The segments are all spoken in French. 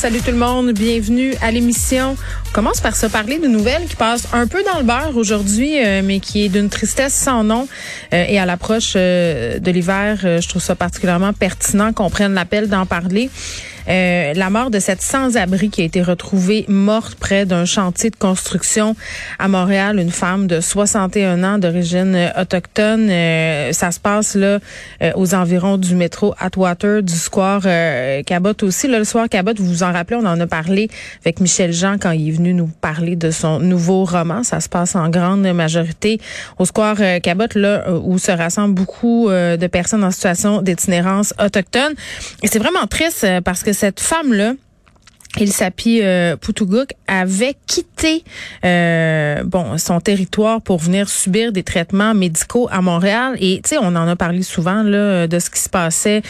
Salut tout le monde, bienvenue à l'émission. On commence par se parler de nouvelles qui passent un peu dans le beurre aujourd'hui, euh, mais qui est d'une tristesse sans nom. Euh, et à l'approche euh, de l'hiver, je trouve ça particulièrement pertinent qu'on prenne l'appel d'en parler. La mort de cette sans-abri qui a été retrouvée morte près d'un chantier de construction à Montréal, une femme de 61 ans d'origine autochtone. Ça se passe là aux environs du métro Atwater, du square Cabot aussi. Le soir Cabot, vous vous en rappelez, on en a parlé avec Michel Jean quand il est venu nous parler de son nouveau roman. Ça se passe en grande majorité au square Cabot, là où se rassemblent beaucoup de personnes en situation d'itinérance autochtone. Et c'est vraiment triste parce que cette femme-là, il s'appuie euh, avait quitté euh, bon son territoire pour venir subir des traitements médicaux à Montréal et tu sais on en a parlé souvent là de ce qui se passait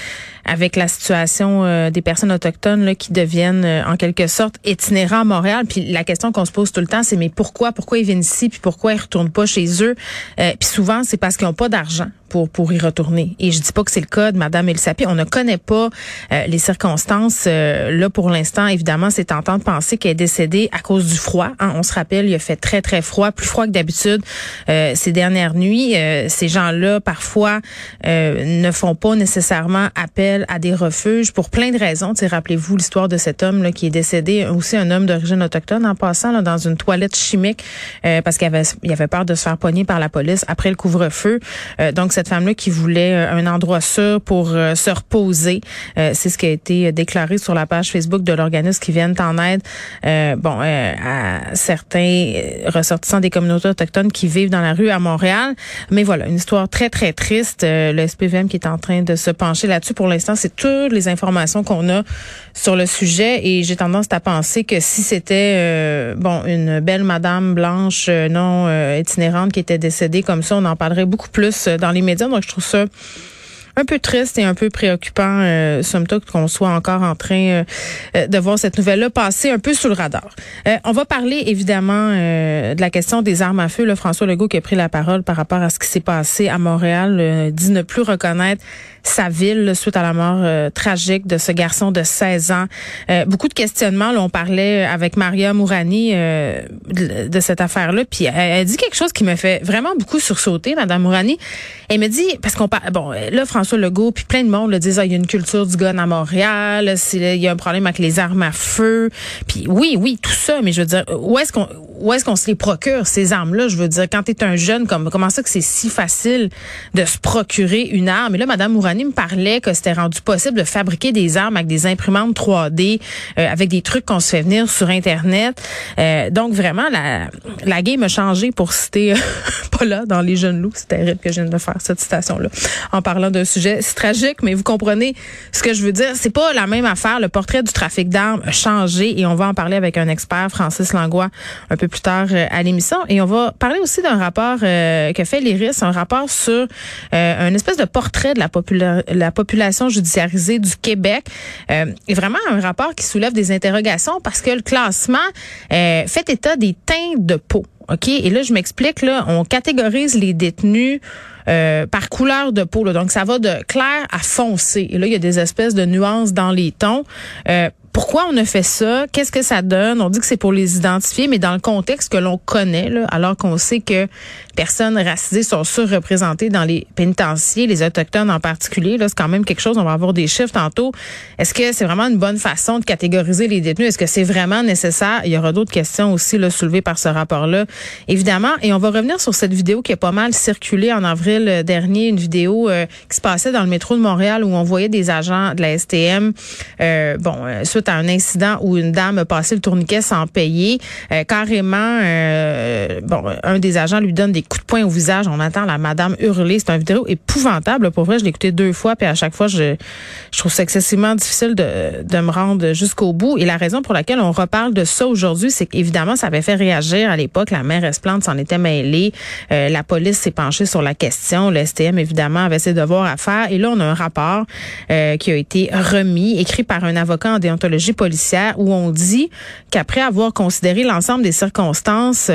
avec la situation euh, des personnes autochtones là, qui deviennent euh, en quelque sorte itinérants à Montréal. Puis la question qu'on se pose tout le temps, c'est mais pourquoi, pourquoi ils viennent ici, puis pourquoi ils retournent pas chez eux? Euh, Puis souvent, c'est parce qu'ils n'ont pas d'argent pour pour y retourner. Et je dis pas que c'est le cas de Madame Elsapi. On ne connaît pas les circonstances. là, pour l'instant, évidemment, c'est tentant de penser qu'elle est décédée à cause du froid. Hein. On se rappelle, il a fait très très froid, plus froid que d'habitude ces dernières nuits. ces gens-là, parfois, ne font pas nécessairement appel à des refuges pour plein de raisons. Rappelez-vous l'histoire de cet homme là, qui est décédé, aussi un homme d'origine autochtone en passant là, dans une toilette chimique euh, parce qu'il avait, il avait peur de se faire poigner par la police après le couvre-feu. Euh, donc cette femme-là qui voulait euh, un endroit sûr pour se reposer, c'est ce qui a été déclaré sur la page Facebook de l'organisme qui viennent en aide bon à certains ressortissants des communautés autochtones qui vivent dans la rue à Montréal. Mais voilà, une histoire très très triste. le SPVM qui est en train de se pencher là-dessus pour l'instant c'est toutes les informations qu'on a sur le sujet et j'ai tendance à penser que si c'était euh, bon une belle madame blanche euh, non euh, itinérante qui était décédée comme ça, on en parlerait beaucoup plus dans les médias. Donc je trouve ça un peu triste et un peu préoccupant, euh, somme toute, qu'on soit encore en train de voir cette nouvelle-là passer un peu sous le radar. on va parler évidemment de la question des armes à feu. Là, François Legault qui a pris la parole par rapport à ce qui s'est passé à Montréal, dit ne plus reconnaître sa ville suite à la mort euh, tragique de ce garçon de 16 ans. Euh, beaucoup de questionnements. Là, on parlait avec Maria Mourani euh, de, cette affaire-là, puis elle, dit quelque chose qui me fait vraiment beaucoup sursauter, Madame Mourani. Elle me dit parce qu'on parle, bon, là François Legault puis plein de monde le disent, ah, il y a une culture du gun à Montréal, il y a un problème avec les armes à feu, puis oui, oui, tout ça, mais je veux dire, où est-ce qu'on où est-ce qu'on se les procure ces armes-là? Je veux dire, quand tu es un jeune, comme comment ça que c'est si facile de se procurer une arme? Et là, Madame Mourani me parlait que c'était rendu possible de fabriquer des armes avec des imprimantes 3D, euh, avec des trucs qu'on se fait venir sur Internet. Euh, donc vraiment, la, la game a changé pour citer euh, pas là dans Les Jeunes Loups. C'est terrible que je vienne de faire cette citation-là en parlant d'un sujet si tragique, mais vous comprenez ce que je veux dire. C'est pas la même affaire. Le portrait du trafic d'armes a changé et on va en parler avec un expert, Francis Langlois, un peu plus tard à l'émission. Et on va parler aussi d'un rapport que fait l'IRIS, un rapport sur un espèce de portrait de la population la population judiciarisée du Québec. Euh, est vraiment un rapport qui soulève des interrogations parce que le classement euh, fait état des teintes de peau. OK? Et là, je m'explique, là, on catégorise les détenus euh, par couleur de peau. Là. Donc, ça va de clair à foncé. Et là, il y a des espèces de nuances dans les tons. Euh, pourquoi on a fait ça? Qu'est-ce que ça donne? On dit que c'est pour les identifier, mais dans le contexte que l'on connaît, alors qu'on sait que personnes racisées sont surreprésentées dans les pénitenciers, les autochtones en particulier, là, c'est quand même quelque chose. On va avoir des chiffres tantôt. Est-ce que c'est vraiment une bonne façon de catégoriser les détenus? Est-ce que c'est vraiment nécessaire? Il y aura d'autres questions aussi là, soulevées par ce rapport-là, évidemment. Et on va revenir sur cette vidéo qui a pas mal circulé en avril dernier, une vidéo euh, qui se passait dans le métro de Montréal où on voyait des agents de la STM, euh, bon, euh, à un incident où une dame a passé le tourniquet sans payer. Euh, carrément, euh, bon, un des agents lui donne des coups de poing au visage. On entend la madame hurler. C'est une vidéo épouvantable. Pour vrai, je l'ai écouté deux fois, puis à chaque fois, je, je trouve ça excessivement difficile de, de me rendre jusqu'au bout. Et la raison pour laquelle on reparle de ça aujourd'hui, c'est qu'évidemment, ça avait fait réagir à l'époque. La maire Esplante s'en était mêlée. Euh, la police s'est penchée sur la question. Le STM, évidemment, avait ses devoirs à faire. Et là, on a un rapport euh, qui a été remis, écrit par un avocat en déontologie policière, où on dit qu'après avoir considéré l'ensemble des circonstances